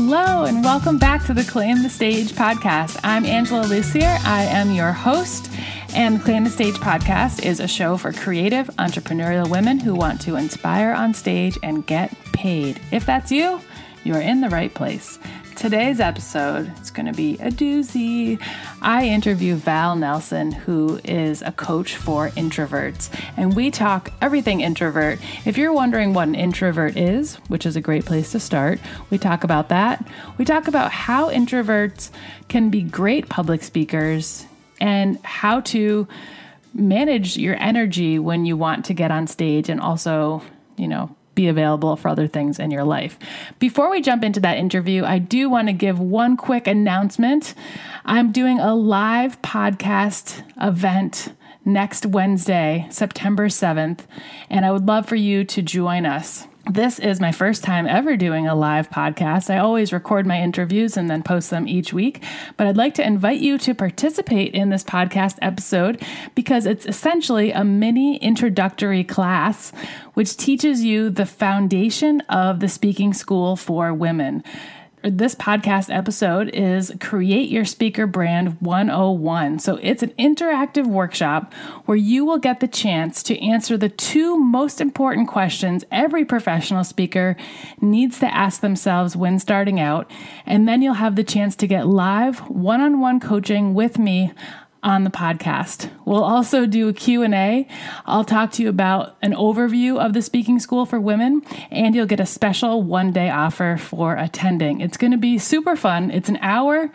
Hello, and welcome back to the Claim the Stage podcast. I'm Angela Lucier. I am your host. And Claim the Stage podcast is a show for creative, entrepreneurial women who want to inspire on stage and get paid. If that's you, you're in the right place. Today's episode is going to be a doozy. I interview Val Nelson, who is a coach for introverts, and we talk everything introvert. If you're wondering what an introvert is, which is a great place to start, we talk about that. We talk about how introverts can be great public speakers and how to manage your energy when you want to get on stage and also, you know, be available for other things in your life. Before we jump into that interview, I do want to give one quick announcement. I'm doing a live podcast event next Wednesday, September 7th, and I would love for you to join us. This is my first time ever doing a live podcast. I always record my interviews and then post them each week, but I'd like to invite you to participate in this podcast episode because it's essentially a mini introductory class which teaches you the foundation of the speaking school for women this podcast episode is Create Your Speaker Brand 101. So it's an interactive workshop where you will get the chance to answer the two most important questions every professional speaker needs to ask themselves when starting out. And then you'll have the chance to get live one on one coaching with me on the podcast. We'll also do a Q&A. I'll talk to you about an overview of the speaking school for women and you'll get a special one-day offer for attending. It's going to be super fun. It's an hour.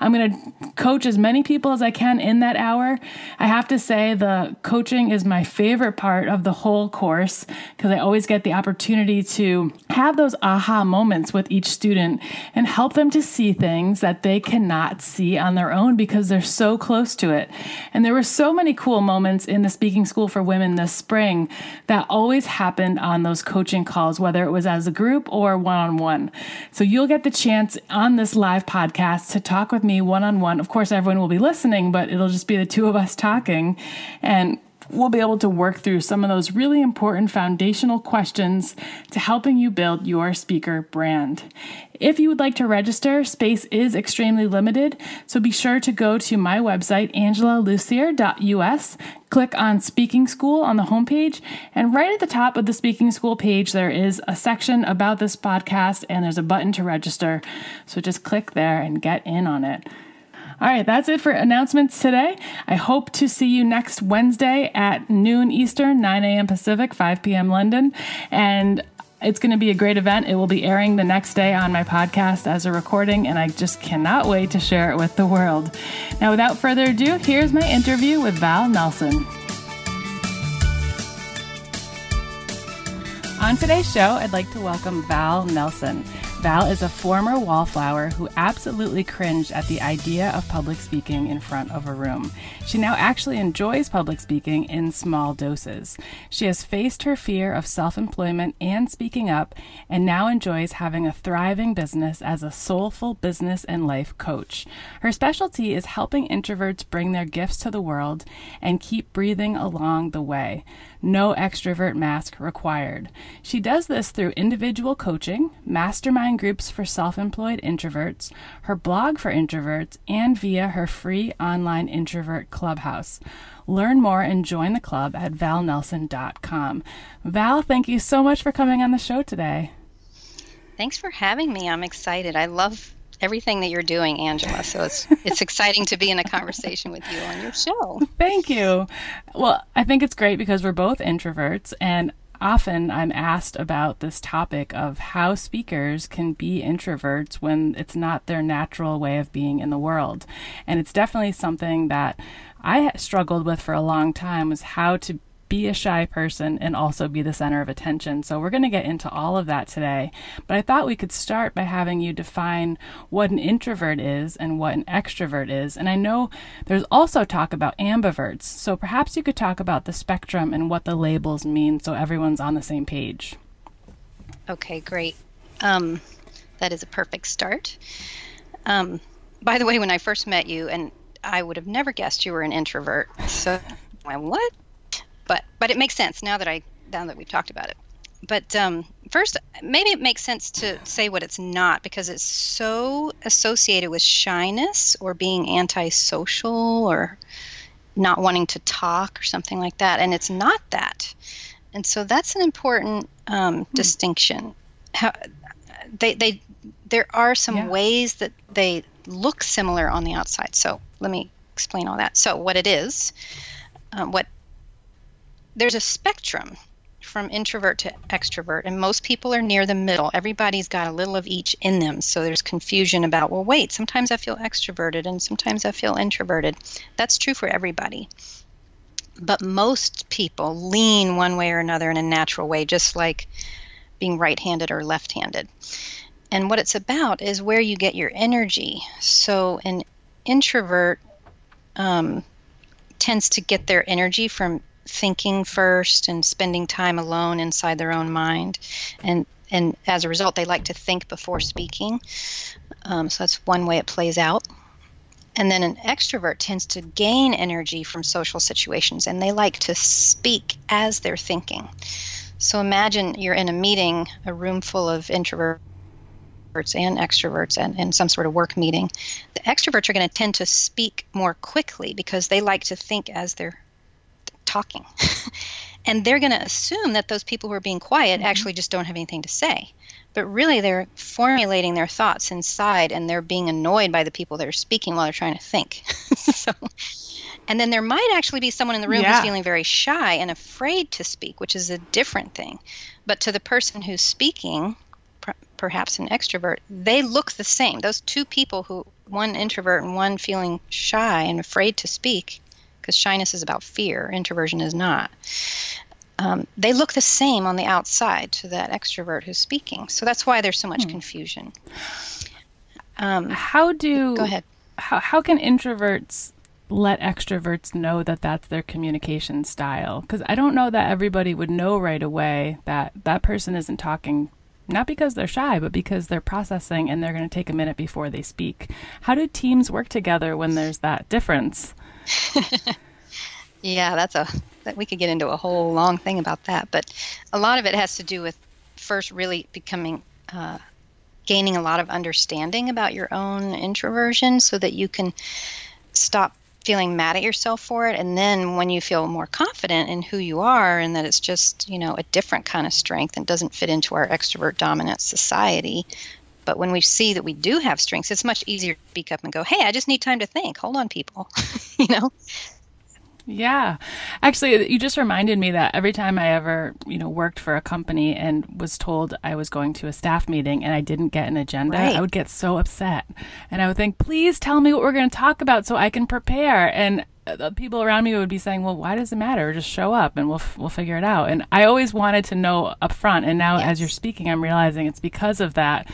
I'm going to coach as many people as I can in that hour. I have to say the coaching is my favorite part of the whole course because I always get the opportunity to have those aha moments with each student and help them to see things that they cannot see on their own because they're so close to it. And there were so many cool moments in the speaking school for women this spring that always happened on those coaching calls, whether it was as a group or one on one. So you'll get the chance on this live podcast to talk with me one on one. Of course, everyone will be listening, but it'll just be the two of us talking. And we'll be able to work through some of those really important foundational questions to helping you build your speaker brand. If you would like to register, space is extremely limited, so be sure to go to my website, angelalucier.us, click on Speaking School on the homepage, and right at the top of the Speaking School page, there is a section about this podcast and there's a button to register. So just click there and get in on it. All right, that's it for announcements today. I hope to see you next Wednesday at noon Eastern, 9 a.m. Pacific, 5 p.m. London. And it's going to be a great event. It will be airing the next day on my podcast as a recording, and I just cannot wait to share it with the world. Now, without further ado, here's my interview with Val Nelson. On today's show, I'd like to welcome Val Nelson. Val is a former wallflower who absolutely cringed at the idea of public speaking in front of a room. She now actually enjoys public speaking in small doses. She has faced her fear of self employment and speaking up, and now enjoys having a thriving business as a soulful business and life coach. Her specialty is helping introverts bring their gifts to the world and keep breathing along the way. No extrovert mask required. She does this through individual coaching, mastermind groups for self employed introverts, her blog for introverts, and via her free online introvert clubhouse. Learn more and join the club at valnelson.com. Val, thank you so much for coming on the show today. Thanks for having me. I'm excited. I love everything that you're doing, Angela. So it's it's exciting to be in a conversation with you on your show. Thank you. Well, I think it's great because we're both introverts and often I'm asked about this topic of how speakers can be introverts when it's not their natural way of being in the world. And it's definitely something that I struggled with for a long time was how to be a shy person and also be the center of attention. So we're going to get into all of that today. But I thought we could start by having you define what an introvert is and what an extrovert is. And I know there's also talk about ambiverts. So perhaps you could talk about the spectrum and what the labels mean so everyone's on the same page. Okay, great. Um, that is a perfect start. Um, by the way, when I first met you, and I would have never guessed you were an introvert. So, what? But but it makes sense now that I now that we've talked about it. But um, first, maybe it makes sense to say what it's not because it's so associated with shyness or being antisocial or not wanting to talk or something like that. And it's not that. And so that's an important um, hmm. distinction. How, they, they, there are some yeah. ways that they look similar on the outside. So let me explain all that. So what it is, um, what there's a spectrum from introvert to extrovert, and most people are near the middle. Everybody's got a little of each in them. So there's confusion about, well, wait, sometimes I feel extroverted and sometimes I feel introverted. That's true for everybody. But most people lean one way or another in a natural way, just like being right handed or left handed. And what it's about is where you get your energy. So an introvert um, tends to get their energy from thinking first and spending time alone inside their own mind. And and as a result they like to think before speaking. Um, so that's one way it plays out. And then an extrovert tends to gain energy from social situations and they like to speak as they're thinking. So imagine you're in a meeting a room full of introverts and extroverts and in some sort of work meeting. The extroverts are going to tend to speak more quickly because they like to think as they're talking. and they're going to assume that those people who are being quiet mm-hmm. actually just don't have anything to say. But really, they're formulating their thoughts inside and they're being annoyed by the people that are speaking while they're trying to think. so, and then there might actually be someone in the room yeah. who's feeling very shy and afraid to speak, which is a different thing. But to the person who's speaking, perhaps an extrovert, they look the same. Those two people who, one introvert and one feeling shy and afraid to speak, because shyness is about fear, introversion is not. Um, they look the same on the outside to that extrovert who's speaking. So that's why there's so much hmm. confusion. Um, how do go ahead? How how can introverts let extroverts know that that's their communication style? Because I don't know that everybody would know right away that that person isn't talking not because they're shy, but because they're processing and they're going to take a minute before they speak. How do teams work together when there's that difference? yeah, that's a that we could get into a whole long thing about that, but a lot of it has to do with first really becoming uh, gaining a lot of understanding about your own introversion, so that you can stop feeling mad at yourself for it. And then when you feel more confident in who you are and that it's just you know a different kind of strength and doesn't fit into our extrovert dominant society but when we see that we do have strengths, it's much easier to speak up and go, hey, I just need time to think. Hold on, people. you know? Yeah. Actually, you just reminded me that every time I ever, you know, worked for a company and was told I was going to a staff meeting and I didn't get an agenda, right. I would get so upset. And I would think, please tell me what we're going to talk about so I can prepare. And uh, the people around me would be saying, "Well, why does it matter? Just show up and we'll we'll figure it out." And I always wanted to know up front, and now yes. as you're speaking, I'm realizing it's because of that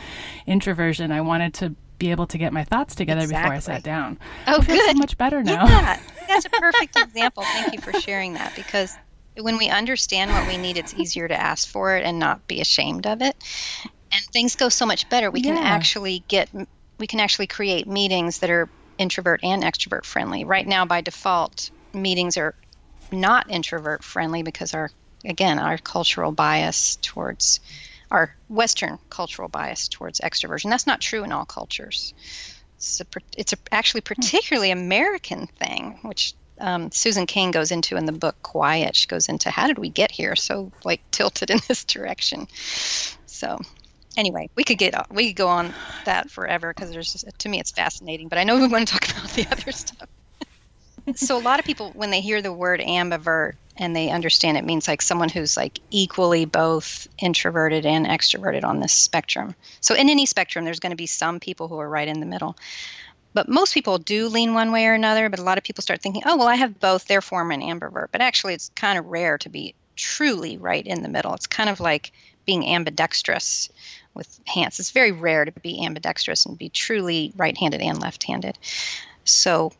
introversion. I wanted to be able to get my thoughts together exactly. before I sat down. Oh, I good. so much better now. Yeah, that's a perfect example. Thank you for sharing that because when we understand what we need, it's easier to ask for it and not be ashamed of it. And things go so much better. We yeah. can actually get we can actually create meetings that are introvert and extrovert friendly. Right now, by default, meetings are not introvert friendly because our again our cultural bias towards our Western cultural bias towards extroversion. That's not true in all cultures. It's, a, it's a, actually particularly American thing, which um, Susan Cain goes into in the book Quiet. She goes into how did we get here so like tilted in this direction. So anyway, we could get we could go on that forever because there's to me it's fascinating. But I know we want to talk about the other stuff. So a lot of people when they hear the word ambivert and they understand it means like someone who's like equally both introverted and extroverted on this spectrum. So in any spectrum, there's going to be some people who are right in the middle. But most people do lean one way or another. But a lot of people start thinking, oh, well, I have both, therefore I'm an ambivert. But actually, it's kind of rare to be truly right in the middle. It's kind of like being ambidextrous with hands. It's very rare to be ambidextrous and be truly right handed and left handed. So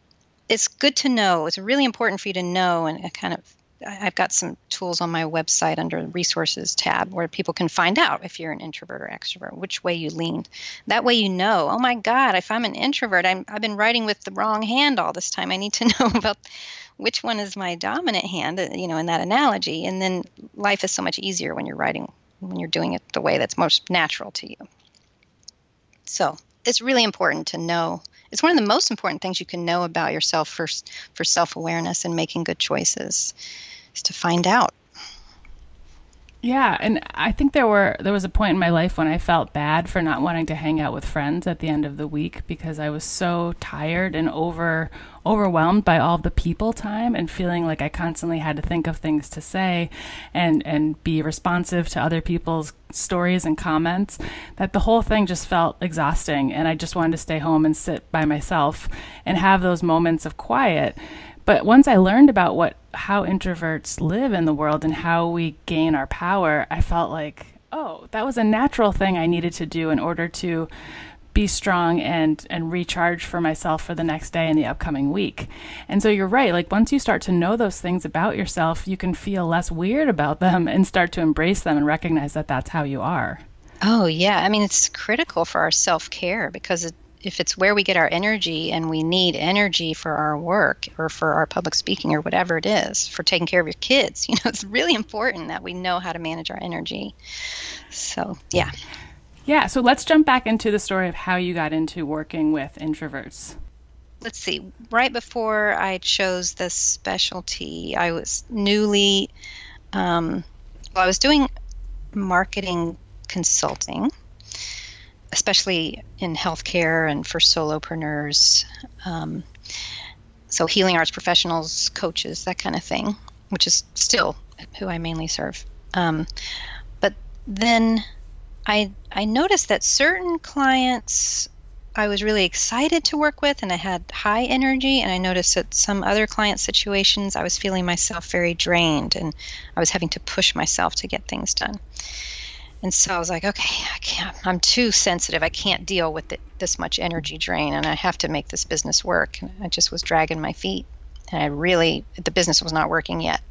it's good to know. It's really important for you to know and kind of. I've got some tools on my website under the resources tab where people can find out if you're an introvert or extrovert, which way you leaned. That way you know, oh my God, if I'm an introvert, i have been writing with the wrong hand all this time. I need to know about which one is my dominant hand, uh, you know, in that analogy. And then life is so much easier when you're writing when you're doing it the way that's most natural to you. So it's really important to know. It's one of the most important things you can know about yourself for, for self awareness and making good choices is to find out yeah, and I think there were there was a point in my life when I felt bad for not wanting to hang out with friends at the end of the week because I was so tired and over overwhelmed by all the people time and feeling like I constantly had to think of things to say and and be responsive to other people's stories and comments that the whole thing just felt exhausting and I just wanted to stay home and sit by myself and have those moments of quiet. But once I learned about what how introverts live in the world and how we gain our power, I felt like, oh, that was a natural thing I needed to do in order to be strong and and recharge for myself for the next day and the upcoming week. And so you're right, like once you start to know those things about yourself, you can feel less weird about them and start to embrace them and recognize that that's how you are. Oh, yeah. I mean, it's critical for our self care because it, if it's where we get our energy and we need energy for our work or for our public speaking or whatever it is for taking care of your kids you know it's really important that we know how to manage our energy. So yeah. Yeah so let's jump back into the story of how you got into working with introverts. Let's see. Right before i chose this specialty i was newly um, well i was doing marketing consulting especially in healthcare and for solopreneurs. Um, so, healing arts professionals, coaches, that kind of thing, which is still who I mainly serve. Um, but then I I noticed that certain clients I was really excited to work with and I had high energy and I noticed that some other client situations I was feeling myself very drained and I was having to push myself to get things done. And so I was like, okay, I can't, I'm too sensitive. I can't deal with it, this much energy drain, and I have to make this business work. And I just was dragging my feet, and I really, the business was not working yet.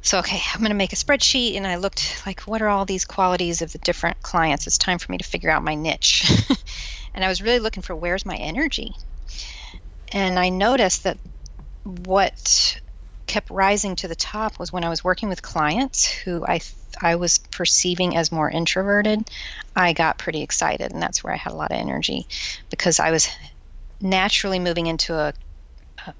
So, okay, I'm going to make a spreadsheet, and I looked like, what are all these qualities of the different clients? It's time for me to figure out my niche. and I was really looking for where's my energy. And I noticed that what kept rising to the top was when I was working with clients who I I was perceiving as more introverted. I got pretty excited, and that's where I had a lot of energy because I was naturally moving into a, a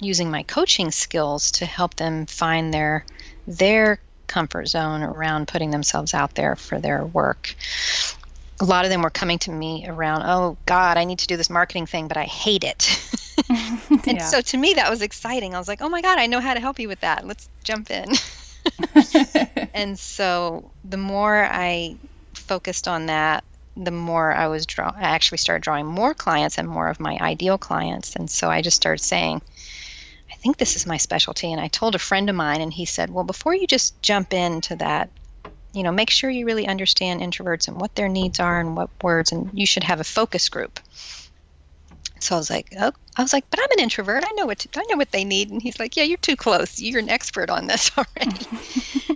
using my coaching skills to help them find their their comfort zone around putting themselves out there for their work. A lot of them were coming to me around, oh God, I need to do this marketing thing, but I hate it. and yeah. so to me, that was exciting. I was like, oh my God, I know how to help you with that. Let's jump in. and so the more I focused on that, the more I was draw I actually started drawing more clients and more of my ideal clients. And so I just started saying, I think this is my specialty. And I told a friend of mine and he said, Well, before you just jump into that, you know, make sure you really understand introverts and what their needs are and what words and you should have a focus group. So I was like, oh, I was like, but I'm an introvert. I know what to, I know what they need. And he's like, yeah, you're too close. You're an expert on this already,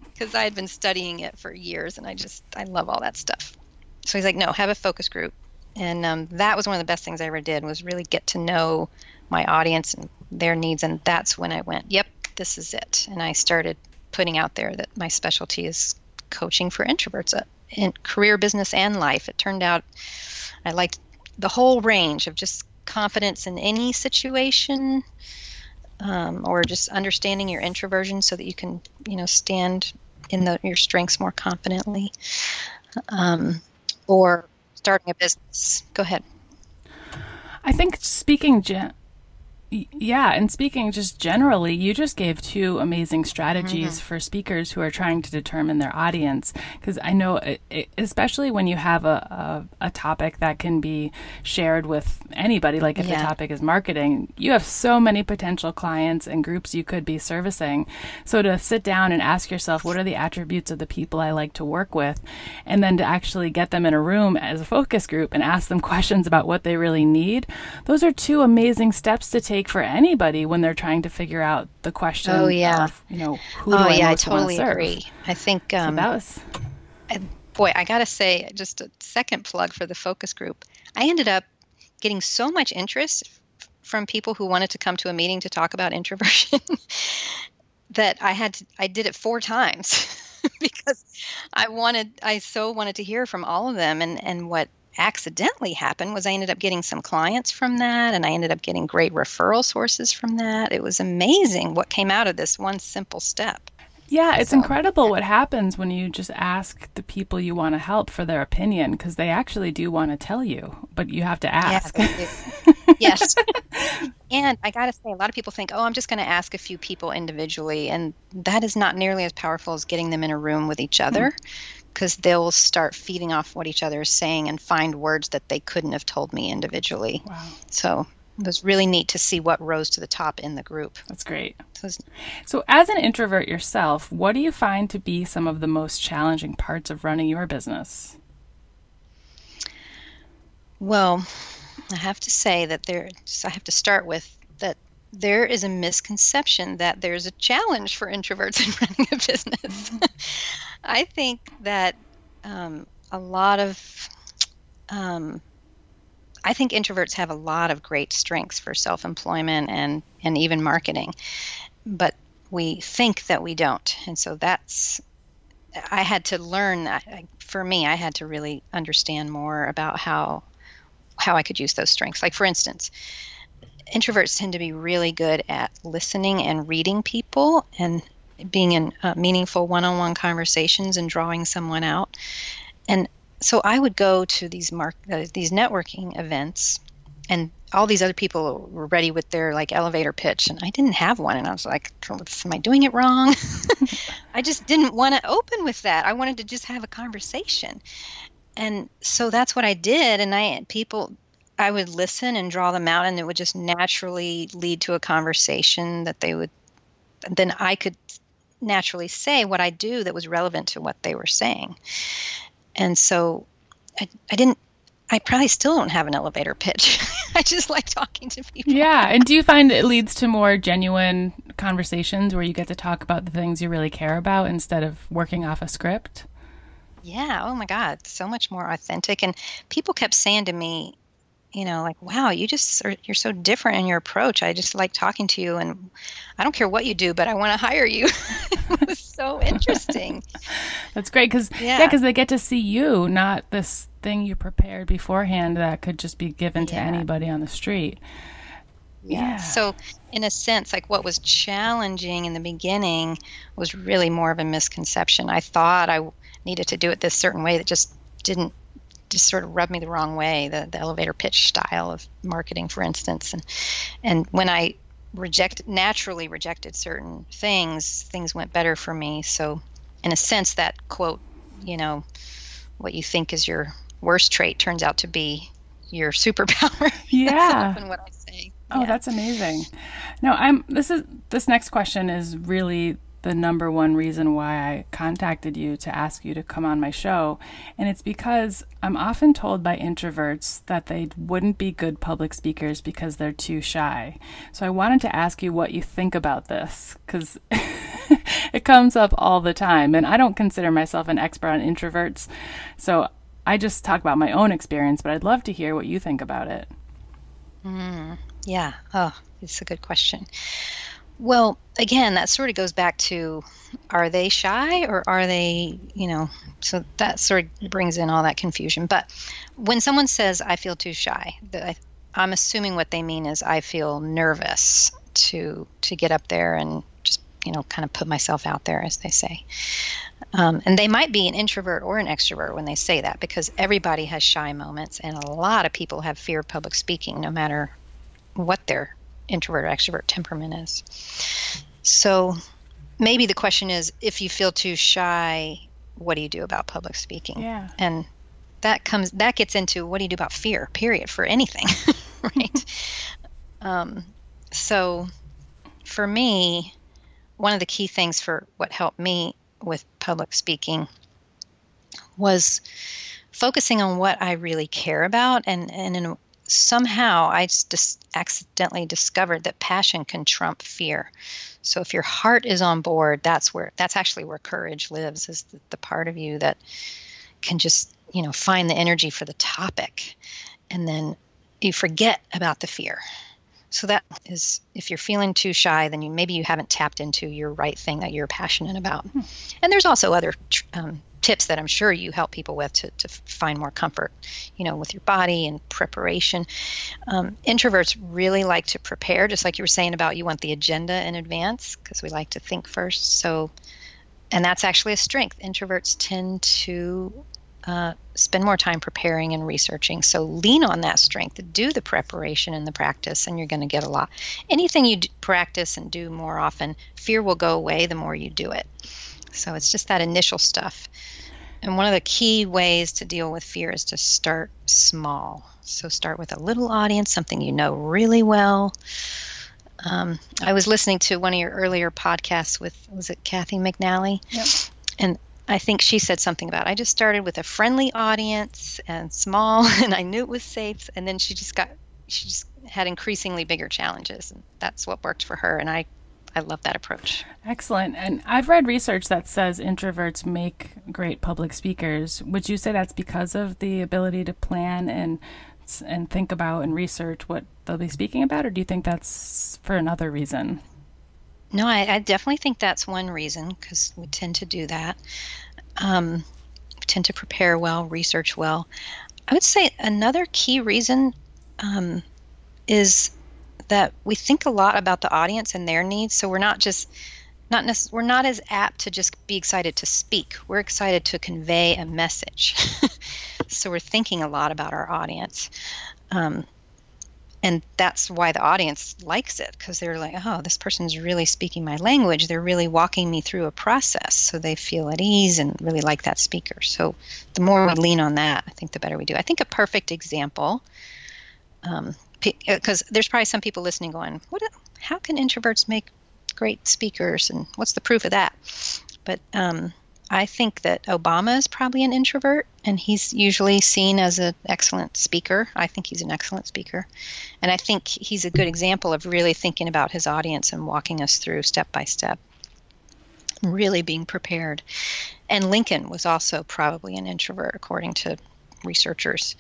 because I had been studying it for years, and I just I love all that stuff. So he's like, no, have a focus group, and um, that was one of the best things I ever did was really get to know my audience and their needs, and that's when I went, yep, this is it, and I started putting out there that my specialty is coaching for introverts uh, in career, business, and life. It turned out I liked the whole range of just confidence in any situation um, or just understanding your introversion so that you can you know stand in the, your strengths more confidently um, or starting a business go ahead i think speaking gen- yeah, and speaking just generally, you just gave two amazing strategies mm-hmm. for speakers who are trying to determine their audience. Because I know, it, especially when you have a, a, a, topic that can be shared with anybody, like if yeah. the topic is marketing, you have so many potential clients and groups you could be servicing. So to sit down and ask yourself, what are the attributes of the people I like to work with? And then to actually get them in a room as a focus group and ask them questions about what they really need, those are two amazing steps to take take for anybody when they're trying to figure out the question. Oh yeah, of, you know who oh, do I yeah, most I totally want to agree. serve? I think um, so that was. boy, I gotta say, just a second plug for the focus group. I ended up getting so much interest from people who wanted to come to a meeting to talk about introversion that I had to, I did it four times because I wanted, I so wanted to hear from all of them. And, and what accidentally happened was I ended up getting some clients from that and I ended up getting great referral sources from that. It was amazing what came out of this one simple step. Yeah, it's so, incredible what happens when you just ask the people you want to help for their opinion because they actually do want to tell you, but you have to ask. Yeah, yes. and I got to say, a lot of people think, oh, I'm just going to ask a few people individually. And that is not nearly as powerful as getting them in a room with each hmm. other because they'll start feeding off what each other is saying and find words that they couldn't have told me individually. Wow. So it was really neat to see what rose to the top in the group. That's great. So, so, as an introvert yourself, what do you find to be some of the most challenging parts of running your business? Well, I have to say that there, I have to start with that there is a misconception that there's a challenge for introverts in running a business. Mm-hmm. I think that um, a lot of um, I think introverts have a lot of great strengths for self employment and, and even marketing, but we think that we don't. And so that's, I had to learn, for me, I had to really understand more about how, how I could use those strengths. Like, for instance, introverts tend to be really good at listening and reading people and being in uh, meaningful one-on-one conversations and drawing someone out and so I would go to these mark uh, these networking events, and all these other people were ready with their like elevator pitch, and I didn't have one, and I was like, "Am I doing it wrong?" I just didn't want to open with that. I wanted to just have a conversation, and so that's what I did. And I people, I would listen and draw them out, and it would just naturally lead to a conversation that they would. Then I could naturally say what I do that was relevant to what they were saying. And so I, I didn't I probably still don't have an elevator pitch. I just like talking to people. Yeah. And do you find it leads to more genuine conversations where you get to talk about the things you really care about instead of working off a script? Yeah. Oh my God. So much more authentic. And people kept saying to me, you know, like, wow, you just are, you're so different in your approach. I just like talking to you, and I don't care what you do, but I want to hire you. it was so interesting. That's great because yeah, because yeah, they get to see you, not this thing you prepared beforehand that could just be given yeah. to anybody on the street. Yeah. yeah. So, in a sense, like what was challenging in the beginning was really more of a misconception. I thought I needed to do it this certain way that just didn't just sort of rubbed me the wrong way the, the elevator pitch style of marketing for instance. And and when i rejected naturally rejected certain things things went better for me. So in a sense that quote you know what you think is your worst trait turns out to be your superpower. Yeah. What i say. Oh yeah. that's amazing. No i'm this is this next question is really the number one reason why I contacted you to ask you to come on my show. And it's because I'm often told by introverts that they wouldn't be good public speakers because they're too shy. So I wanted to ask you what you think about this because it comes up all the time. And I don't consider myself an expert on introverts. So I just talk about my own experience, but I'd love to hear what you think about it. Mm, yeah. Oh, it's a good question. Well, again, that sort of goes back to are they shy or are they, you know, so that sort of brings in all that confusion. But when someone says, I feel too shy, I'm assuming what they mean is I feel nervous to to get up there and just you know kind of put myself out there as they say um, and they might be an introvert or an extrovert when they say that because everybody has shy moments and a lot of people have fear of public speaking no matter what their introvert or extrovert temperament is. So maybe the question is if you feel too shy, what do you do about public speaking? Yeah. And that comes that gets into what do you do about fear, period, for anything, right? um, so for me, one of the key things for what helped me with public speaking was focusing on what I really care about and, and in somehow I just accidentally discovered that passion can trump fear. So if your heart is on board, that's where that's actually where courage lives is the, the part of you that can just, you know, find the energy for the topic and then you forget about the fear. So that is if you're feeling too shy, then you maybe you haven't tapped into your right thing that you're passionate about. Hmm. And there's also other um, tips that I'm sure you help people with to, to find more comfort, you know, with your body and preparation. Um, introverts really like to prepare, just like you were saying about you want the agenda in advance because we like to think first. So, and that's actually a strength. Introverts tend to uh, spend more time preparing and researching. So lean on that strength, do the preparation and the practice, and you're going to get a lot. Anything you practice and do more often, fear will go away the more you do it. So it's just that initial stuff. And one of the key ways to deal with fear is to start small. So start with a little audience, something you know really well. Um, I was listening to one of your earlier podcasts with, was it Kathy McNally? Yep. And I think she said something about I just started with a friendly audience and small, and I knew it was safe. And then she just got, she just had increasingly bigger challenges, and that's what worked for her. And I I love that approach. Excellent. And I've read research that says introverts make great public speakers. Would you say that's because of the ability to plan and and think about and research what they'll be speaking about, or do you think that's for another reason? No, I, I definitely think that's one reason because we tend to do that. Um, we tend to prepare well, research well. I would say another key reason um, is that we think a lot about the audience and their needs. So we're not just not nec- we're not as apt to just be excited to speak. We're excited to convey a message. so we're thinking a lot about our audience. Um, and that's why the audience likes it because they're like, oh, this person's really speaking my language. They're really walking me through a process, so they feel at ease and really like that speaker. So the more we lean on that, I think the better we do. I think a perfect example um, because uh, there's probably some people listening going, "What? How can introverts make great speakers? And what's the proof of that?" But um, I think that Obama is probably an introvert, and he's usually seen as an excellent speaker. I think he's an excellent speaker, and I think he's a good example of really thinking about his audience and walking us through step by step, really being prepared. And Lincoln was also probably an introvert, according to researchers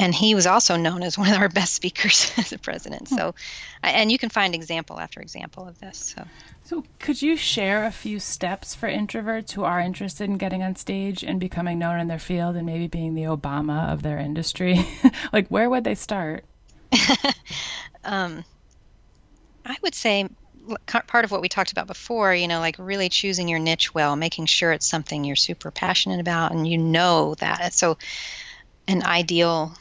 and he was also known as one of our best speakers as a president. So, and you can find example after example of this. So, so could you share a few steps for introverts who are interested in getting on stage and becoming known in their field and maybe being the Obama of their industry? like, where would they start? um, I would say part of what we talked about before, you know, like really choosing your niche well, making sure it's something you're super passionate about and you know that. So, an ideal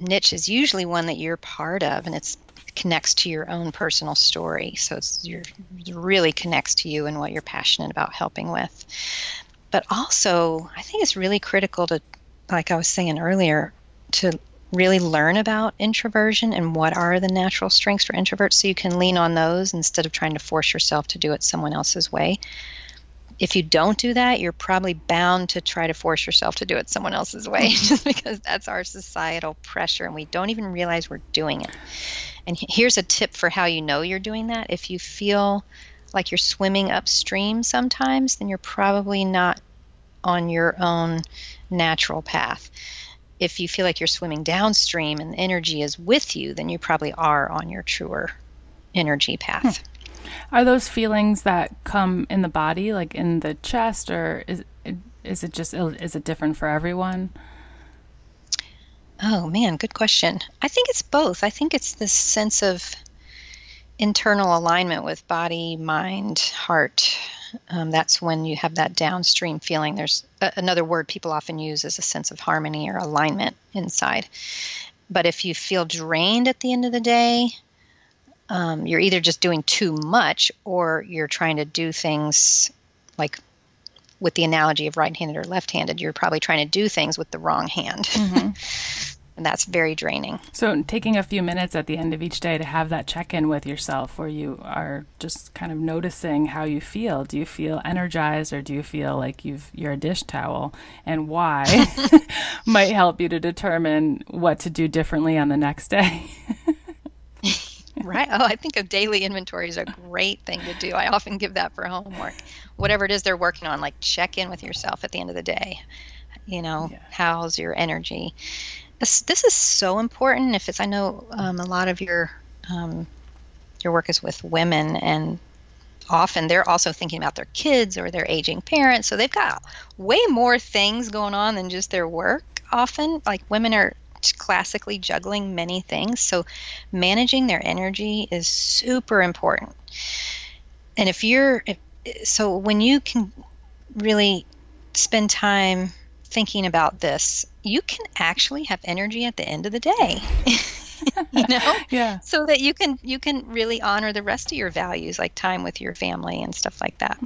niche is usually one that you're part of and it's connects to your own personal story. So it's your it really connects to you and what you're passionate about helping with. But also i think it's really critical to like i was saying earlier to really learn about introversion and what are the natural strengths for introverts. So you can lean on those instead of trying to force yourself to do it someone else's way if you don't do that, you're probably bound to try to force yourself to do it someone else's way just because that's our societal pressure and we don't even realize we're doing it. And here's a tip for how you know you're doing that. If you feel like you're swimming upstream sometimes, then you're probably not on your own natural path. If you feel like you're swimming downstream and the energy is with you, then you probably are on your truer energy path. Hmm. Are those feelings that come in the body, like in the chest, or is is it just is it different for everyone? Oh man, good question. I think it's both. I think it's this sense of internal alignment with body, mind, heart. Um, that's when you have that downstream feeling. There's a, another word people often use is a sense of harmony or alignment inside. But if you feel drained at the end of the day, um, you're either just doing too much or you're trying to do things like with the analogy of right handed or left handed, you're probably trying to do things with the wrong hand. Mm-hmm. and that's very draining. So, taking a few minutes at the end of each day to have that check in with yourself where you are just kind of noticing how you feel. Do you feel energized or do you feel like you've, you're a dish towel? And why might help you to determine what to do differently on the next day. Right. Oh, I think a daily inventory is a great thing to do. I often give that for homework. Whatever it is they're working on, like check in with yourself at the end of the day. You know, yeah. how's your energy? This, this is so important. If it's, I know um, a lot of your um, your work is with women, and often they're also thinking about their kids or their aging parents. So they've got way more things going on than just their work often. Like women are classically juggling many things. So managing their energy is super important. And if you're, if, so when you can really spend time thinking about this, you can actually have energy at the end of the day. you know yeah so that you can you can really honor the rest of your values like time with your family and stuff like that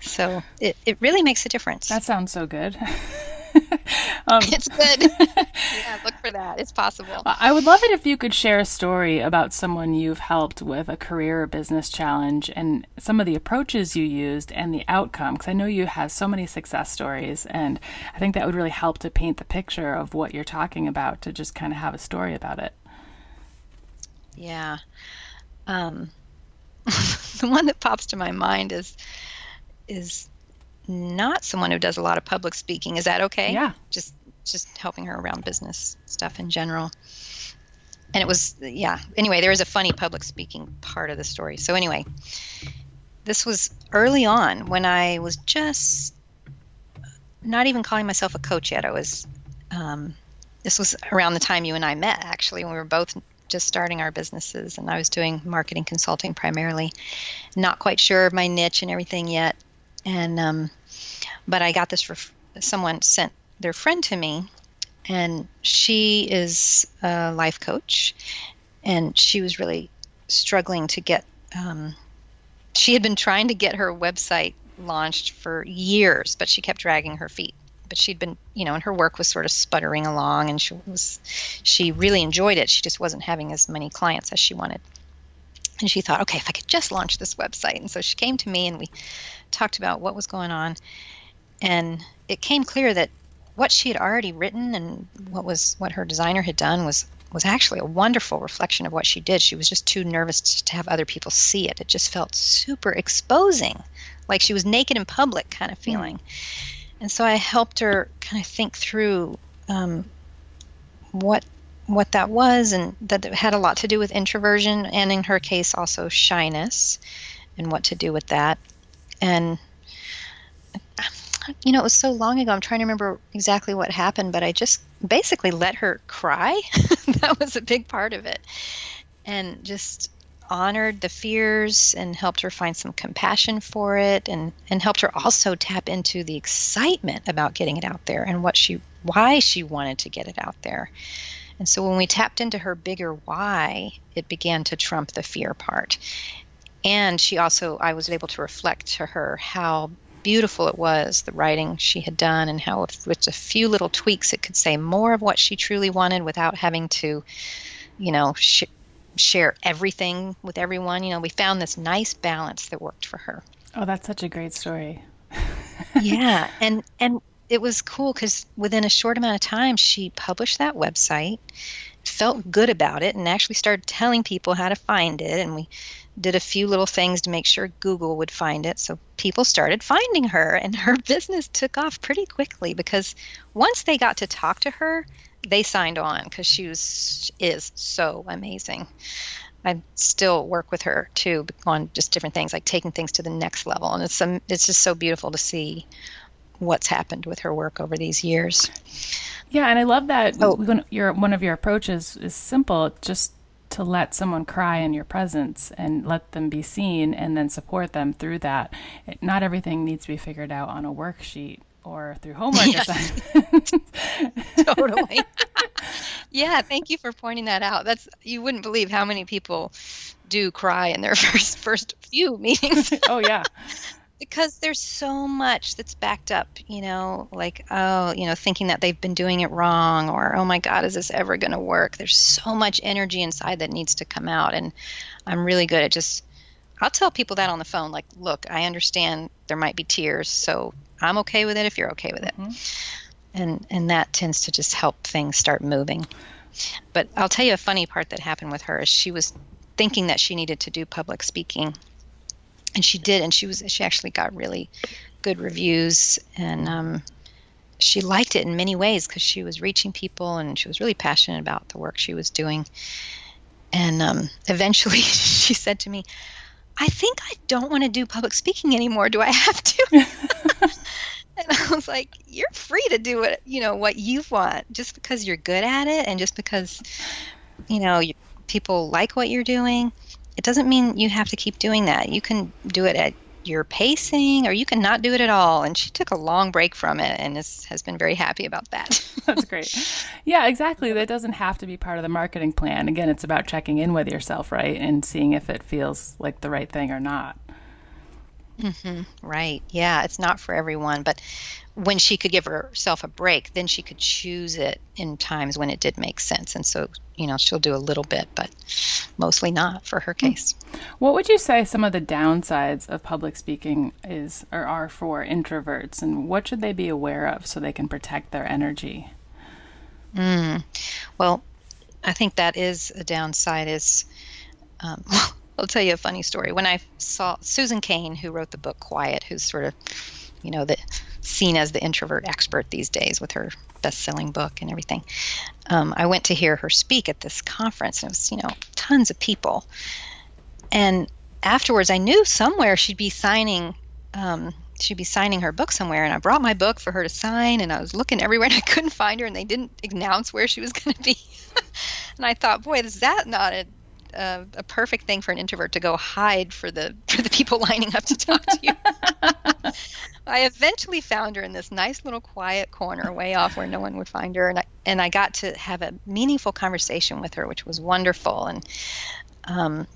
so it, it really makes a difference that sounds so good um, it's good. Yeah look for that. It's possible. I would love it if you could share a story about someone you've helped with a career or business challenge and some of the approaches you used and the outcome because i know you have so many success stories and i think that would really help to paint the picture of what you're talking about to just kind of have a story about it. Yeah. Um, the one that pops to my mind is is not someone who does a lot of public speaking. Is that okay? Yeah. Just just helping her around business stuff in general. And it was yeah. Anyway, there is a funny public speaking part of the story. So anyway, this was early on when I was just not even calling myself a coach yet. I was um, this was around the time you and I met actually when we were both just starting our businesses and I was doing marketing consulting primarily. Not quite sure of my niche and everything yet. And, um, but I got this for someone sent their friend to me and she is a life coach and she was really struggling to get, um, she had been trying to get her website launched for years, but she kept dragging her feet but she'd been, you know, and her work was sort of sputtering along, and she was, she really enjoyed it. She just wasn't having as many clients as she wanted. And she thought, okay, if I could just launch this website. And so she came to me, and we talked about what was going on, and it came clear that what she had already written and what was what her designer had done was was actually a wonderful reflection of what she did. She was just too nervous to have other people see it. It just felt super exposing, like she was naked in public kind of feeling. And so I helped her kind of think through um, what what that was, and that it had a lot to do with introversion, and in her case also shyness, and what to do with that. And you know, it was so long ago. I'm trying to remember exactly what happened, but I just basically let her cry. that was a big part of it, and just honored the fears and helped her find some compassion for it and, and helped her also tap into the excitement about getting it out there and what she why she wanted to get it out there. And so when we tapped into her bigger why, it began to trump the fear part. And she also I was able to reflect to her how beautiful it was, the writing she had done, and how with, a few little tweaks it could say more of what she truly wanted without having to, you know, sh- share everything with everyone. You know, we found this nice balance that worked for her. Oh, that's such a great story. yeah, and and it was cool because within a short amount of time, she published that website, felt good about it, and actually started telling people how to find it. And we did a few little things to make sure Google would find it. So people started finding her, and her business took off pretty quickly because once they got to talk to her, they signed on because she was is so amazing. I still work with her too on just different things, like taking things to the next level, and it's some, it's just so beautiful to see what's happened with her work over these years. Yeah, and I love that oh. your one of your approaches is simple, just to let someone cry in your presence and let them be seen and then support them through that. It, not everything needs to be figured out on a worksheet or through homework assignments. totally. yeah, thank you for pointing that out. That's you wouldn't believe how many people do cry in their first first few meetings. oh yeah. Because there's so much that's backed up, you know, like oh, you know, thinking that they've been doing it wrong or oh my god, is this ever going to work? There's so much energy inside that needs to come out and I'm really good at just I'll tell people that on the phone like, look, I understand there might be tears, so I'm okay with it if you're okay with it. Mm-hmm. And and that tends to just help things start moving. But I'll tell you a funny part that happened with her is she was thinking that she needed to do public speaking. And she did and she was she actually got really good reviews and um, she liked it in many ways because she was reaching people and she was really passionate about the work she was doing. And um, eventually she said to me, I think I don't want to do public speaking anymore. Do I have to? and I was like, you're free to do what you know, what you want just because you're good at it and just because, you know, you, people like what you're doing. It doesn't mean you have to keep doing that. You can do it at your pacing or you can not do it at all. And she took a long break from it and is, has been very happy about that. That's great. Yeah exactly. That doesn't have to be part of the marketing plan. Again it's about checking in with yourself right and seeing if it feels like the right thing or not. Mm-hmm. right. Yeah it's not for everyone. But when she could give herself a break, then she could choose it in times when it did make sense. And so, you know, she'll do a little bit, but mostly not for her hmm. case. What would you say some of the downsides of public speaking is or are for introverts, and what should they be aware of so they can protect their energy? Mm. Well, I think that is a downside. Is um, I'll tell you a funny story. When I saw Susan Cain, who wrote the book Quiet, who's sort of, you know, the seen as the introvert expert these days with her best-selling book and everything. Um, I went to hear her speak at this conference, and it was you know tons of people. And afterwards, I knew somewhere she'd be signing. Um, she'd be signing her book somewhere, and I brought my book for her to sign. And I was looking everywhere, and I couldn't find her, and they didn't announce where she was going to be. and I thought, boy, is that not a a, a, perfect thing for an introvert to go hide for the for the people lining up to talk to you. I eventually found her in this nice little quiet corner way off where no one would find her, and I and I got to have a meaningful conversation with her, which was wonderful. And um,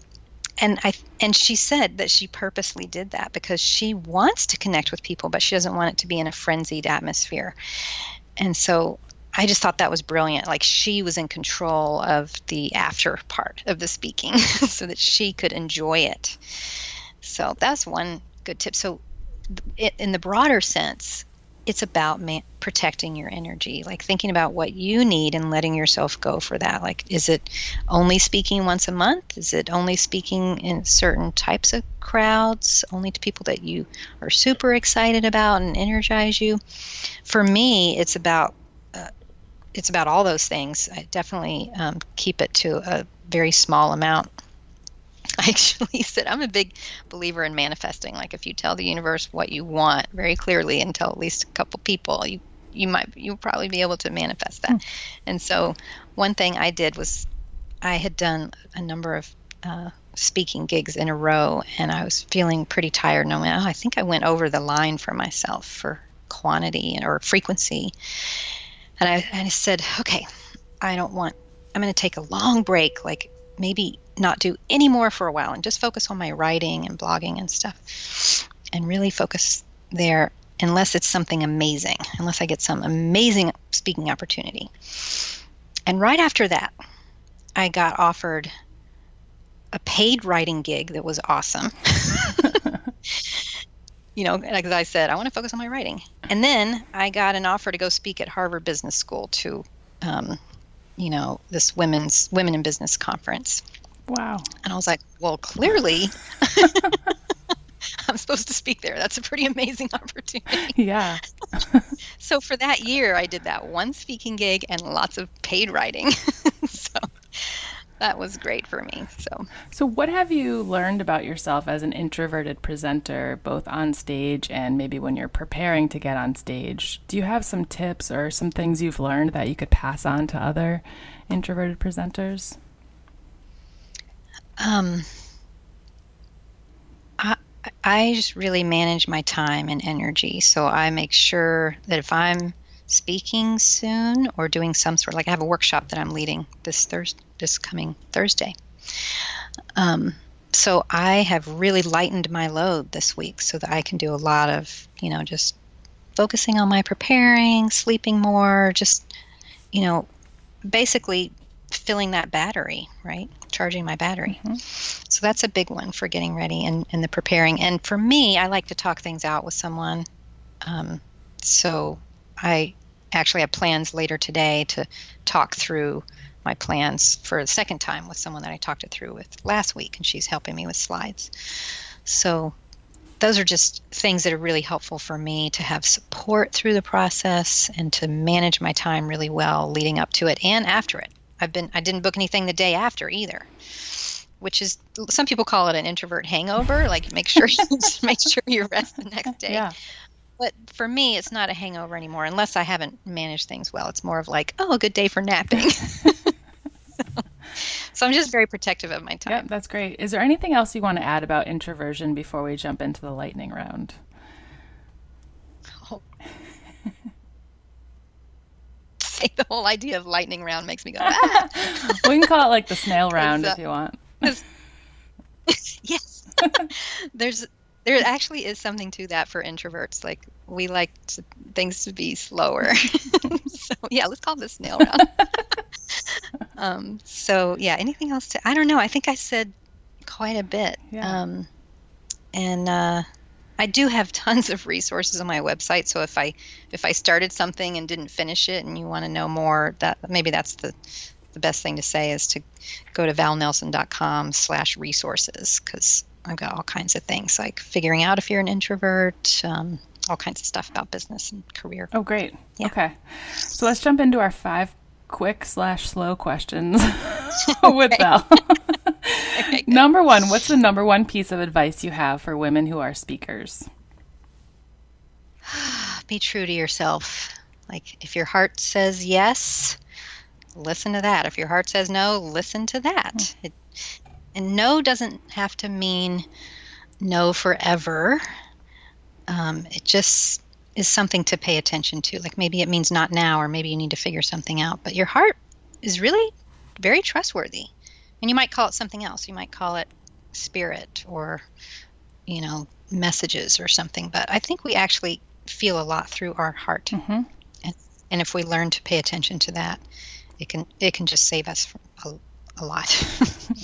and I and she said that she purposely did that because she wants to connect with people, but she doesn't want it to be in a frenzied atmosphere. And so I just thought that was brilliant. Like she was in control of the after part of the speaking so that she could enjoy it. So that's one good tip. So, in the broader sense, it's about man- protecting your energy, like thinking about what you need and letting yourself go for that. Like, is it only speaking once a month? Is it only speaking in certain types of crowds, only to people that you are super excited about and energize you? For me, it's about it's about all those things. I definitely um, keep it to a very small amount. I actually said I'm a big believer in manifesting. Like if you tell the universe what you want very clearly and tell at least a couple people, you you might you'll probably be able to manifest that. Mm. And so one thing I did was I had done a number of uh, speaking gigs in a row, and I was feeling pretty tired. And I went, oh, I think I went over the line for myself for quantity or frequency. And I, and I said, okay, I don't want, I'm going to take a long break, like maybe not do any more for a while and just focus on my writing and blogging and stuff and really focus there unless it's something amazing, unless I get some amazing speaking opportunity. And right after that, I got offered a paid writing gig that was awesome. you know, like as I said, I want to focus on my writing. And then I got an offer to go speak at Harvard Business School to, um, you know, this women's women in business conference. Wow. And I was like, well, clearly. I'm supposed to speak there. That's a pretty amazing opportunity. Yeah. so for that year, I did that one speaking gig and lots of paid writing. That was great for me. So, so what have you learned about yourself as an introverted presenter, both on stage and maybe when you're preparing to get on stage? Do you have some tips or some things you've learned that you could pass on to other introverted presenters? Um, I I just really manage my time and energy, so I make sure that if I'm speaking soon or doing some sort of like I have a workshop that I'm leading this Thursday this coming Thursday. Um, so I have really lightened my load this week so that I can do a lot of, you know, just focusing on my preparing, sleeping more, just, you know, basically filling that battery, right? Charging my battery. Mm-hmm. So that's a big one for getting ready and, and the preparing. And for me, I like to talk things out with someone. Um, so I actually have plans later today to talk through my plans for the second time with someone that I talked it through with last week, and she's helping me with slides. So those are just things that are really helpful for me to have support through the process and to manage my time really well leading up to it and after it. I've been I didn't book anything the day after either. which is some people call it an introvert hangover. Like make sure you make sure you rest the next day. Yeah. But for me, it's not a hangover anymore unless I haven't managed things well. It's more of like, oh, a good day for napping. so, I'm just very protective of my time. Yep, that's great. Is there anything else you want to add about introversion before we jump into the lightning round? Oh. The whole idea of lightning round makes me go. Ah! we can call it like the snail round if you want. yes, there's there actually is something to that for introverts. Like we like to, things to be slower. so yeah, let's call this snail round. Um, so yeah, anything else to? I don't know. I think I said quite a bit. Yeah. Um, and uh, I do have tons of resources on my website. So if I if I started something and didn't finish it, and you want to know more, that maybe that's the the best thing to say is to go to valnelson.com slash resources because I've got all kinds of things like figuring out if you're an introvert, um, all kinds of stuff about business and career. Oh, great. Yeah. Okay. So let's jump into our five quick slash slow questions with Val. Okay, number one, what's the number one piece of advice you have for women who are speakers? Be true to yourself. Like if your heart says yes, listen to that. If your heart says no, listen to that. It, and no doesn't have to mean no forever. Um, it just is something to pay attention to. Like maybe it means not now, or maybe you need to figure something out. But your heart is really very trustworthy. And you might call it something else. You might call it spirit or, you know, messages or something. But I think we actually feel a lot through our heart. Mhm. And, and if we learn to pay attention to that, it can it can just save us from a, a lot.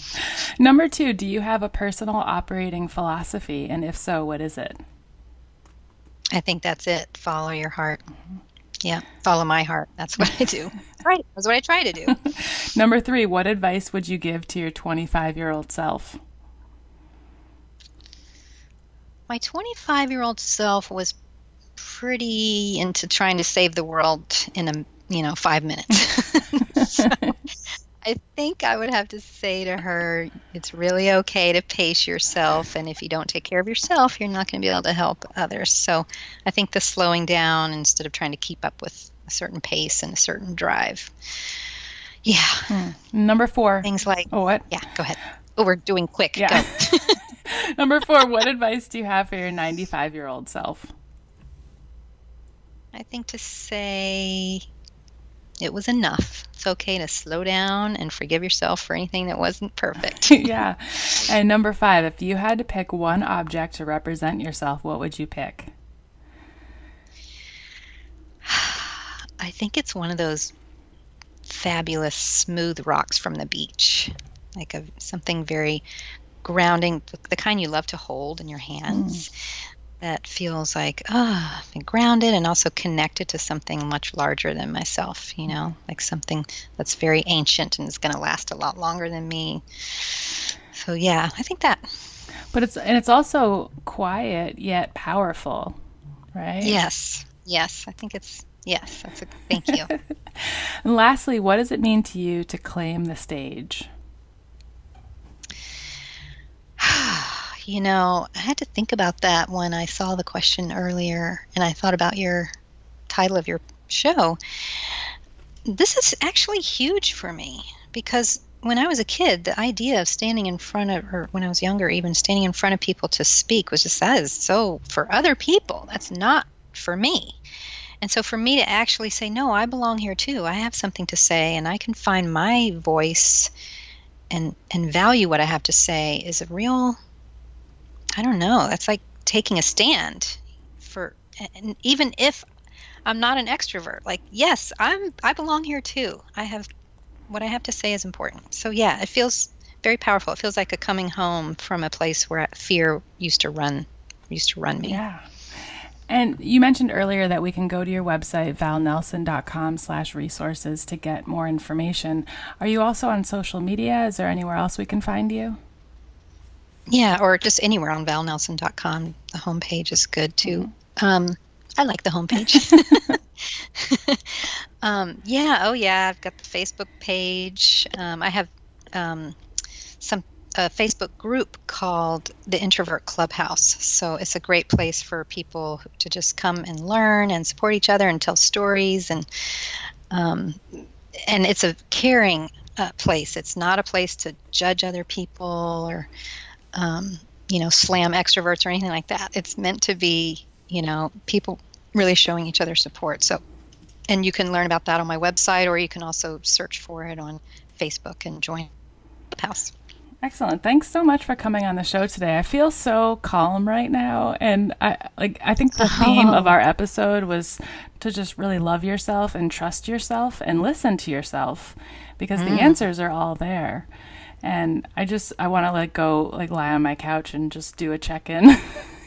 Number two, do you have a personal operating philosophy? And if so, what is it? I think that's it. Follow your heart. Yeah, follow my heart. That's what I do. right. That's what I try to do. Number three, what advice would you give to your 25 year old self? My 25 year old self was pretty into trying to save the world in a you know five minutes. so I think I would have to say to her, it's really okay to pace yourself, and if you don't take care of yourself, you're not going to be able to help others. So I think the slowing down instead of trying to keep up with a certain pace and a certain drive. Yeah, hmm. Number four. things like Oh, what? yeah. Go ahead. Oh, we're doing quick. Yeah. Go. Number four, what advice do you have for your 95 year old self? I think to say it was enough. It's okay to slow down and forgive yourself for anything that wasn't perfect. yeah. And number five, if you had to pick one object to represent yourself, what would you pick? I think it's one of those fabulous smooth rocks from the beach, like a something very grounding, the kind you love to hold in your hands. Mm. That feels like ah, oh, grounded and also connected to something much larger than myself. You know, like something that's very ancient and is going to last a lot longer than me. So yeah, I think that. But it's and it's also quiet yet powerful, right? Yes, yes, I think it's yes. That's a thank you. And lastly, what does it mean to you to claim the stage? You know, I had to think about that when I saw the question earlier and I thought about your title of your show. This is actually huge for me because when I was a kid, the idea of standing in front of, or when I was younger, even standing in front of people to speak was just that is so for other people. That's not for me. And so for me to actually say, no, I belong here too. I have something to say and I can find my voice and and value what I have to say is a real I don't know. That's like taking a stand for and even if I'm not an extrovert, like yes, I'm I belong here too. I have what I have to say is important. So yeah, it feels very powerful. It feels like a coming home from a place where fear used to run used to run me. Yeah. And you mentioned earlier that we can go to your website, valnelson.com slash resources to get more information. Are you also on social media? Is there anywhere else we can find you? Yeah, or just anywhere on valnelson.com. The homepage is good too. Um, I like the homepage. um, yeah, oh yeah, I've got the Facebook page. Um, I have um, some a Facebook group called the Introvert Clubhouse. So it's a great place for people to just come and learn and support each other and tell stories and um, and it's a caring uh, place. It's not a place to judge other people or um, you know slam extroverts or anything like that. It's meant to be you know people really showing each other support. So and you can learn about that on my website or you can also search for it on Facebook and join Clubhouse. Excellent. Thanks so much for coming on the show today. I feel so calm right now and I like I think the theme of our episode was to just really love yourself and trust yourself and listen to yourself because mm. the answers are all there. And I just I want to like go like lie on my couch and just do a check-in. nice.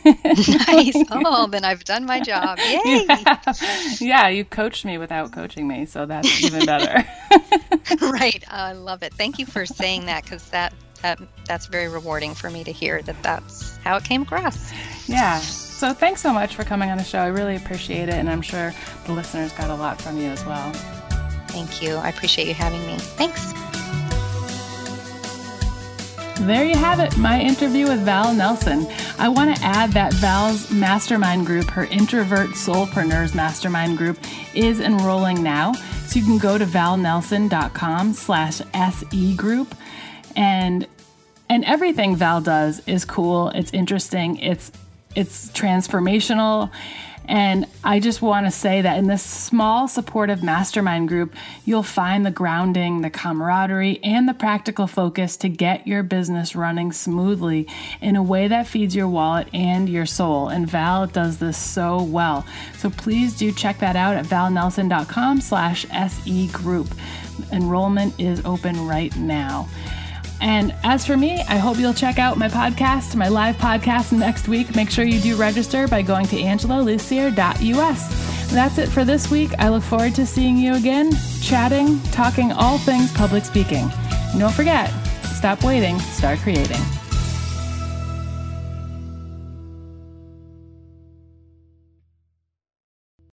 Oh, then I've done my job. Yay. Yeah. yeah, you coached me without coaching me, so that's even better. right. Oh, I love it. Thank you for saying that because that that that's very rewarding for me to hear that that's how it came across. Yeah. So thanks so much for coming on the show. I really appreciate it, and I'm sure the listeners got a lot from you as well. Thank you. I appreciate you having me. Thanks. There you have it, my interview with Val Nelson. I want to add that Val's mastermind group, her Introvert Soulpreneurs Mastermind group, is enrolling now. So you can go to valnelson.com slash SE group and and everything Val does is cool. It's interesting. It's it's transformational. And I just want to say that in this small supportive mastermind group, you'll find the grounding, the camaraderie, and the practical focus to get your business running smoothly in a way that feeds your wallet and your soul. And Val does this so well. So please do check that out at valnelson.com slash SE group. Enrollment is open right now. And as for me, I hope you'll check out my podcast, my live podcast next week. Make sure you do register by going to angelalussier.us. That's it for this week. I look forward to seeing you again, chatting, talking all things public speaking. And don't forget, stop waiting, start creating.